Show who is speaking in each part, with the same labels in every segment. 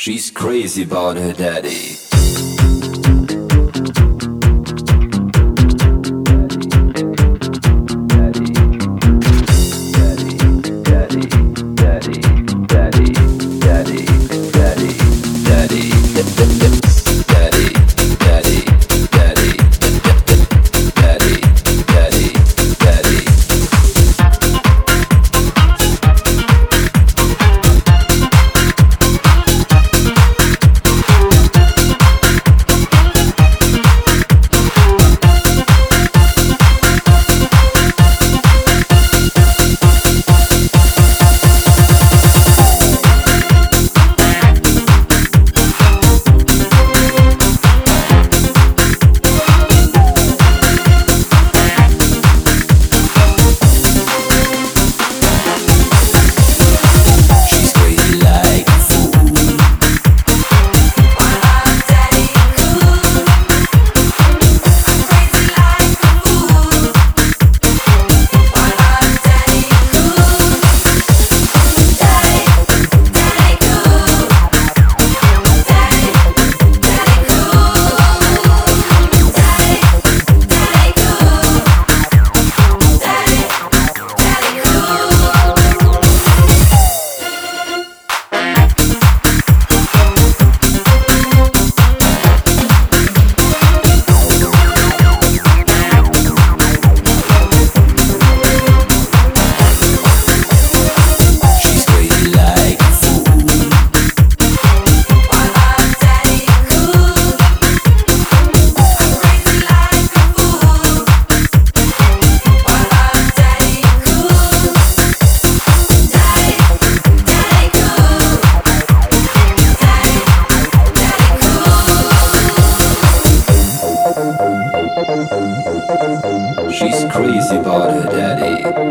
Speaker 1: She's crazy about her daddy.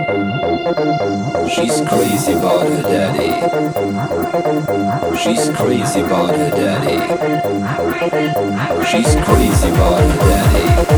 Speaker 1: She's crazy about her daddy. She's crazy about her daddy. She's crazy about her daddy.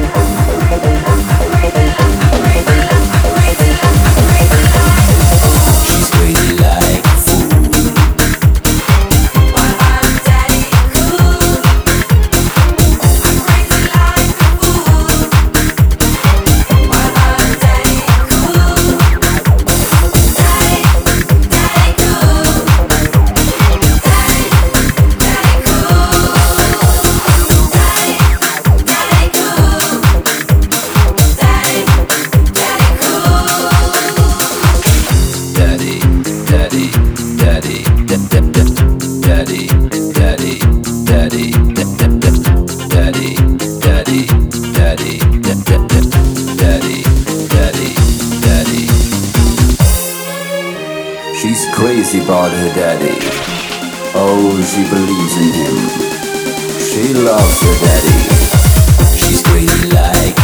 Speaker 1: About her daddy. Oh, she believes in him. She loves her daddy. She's crazy like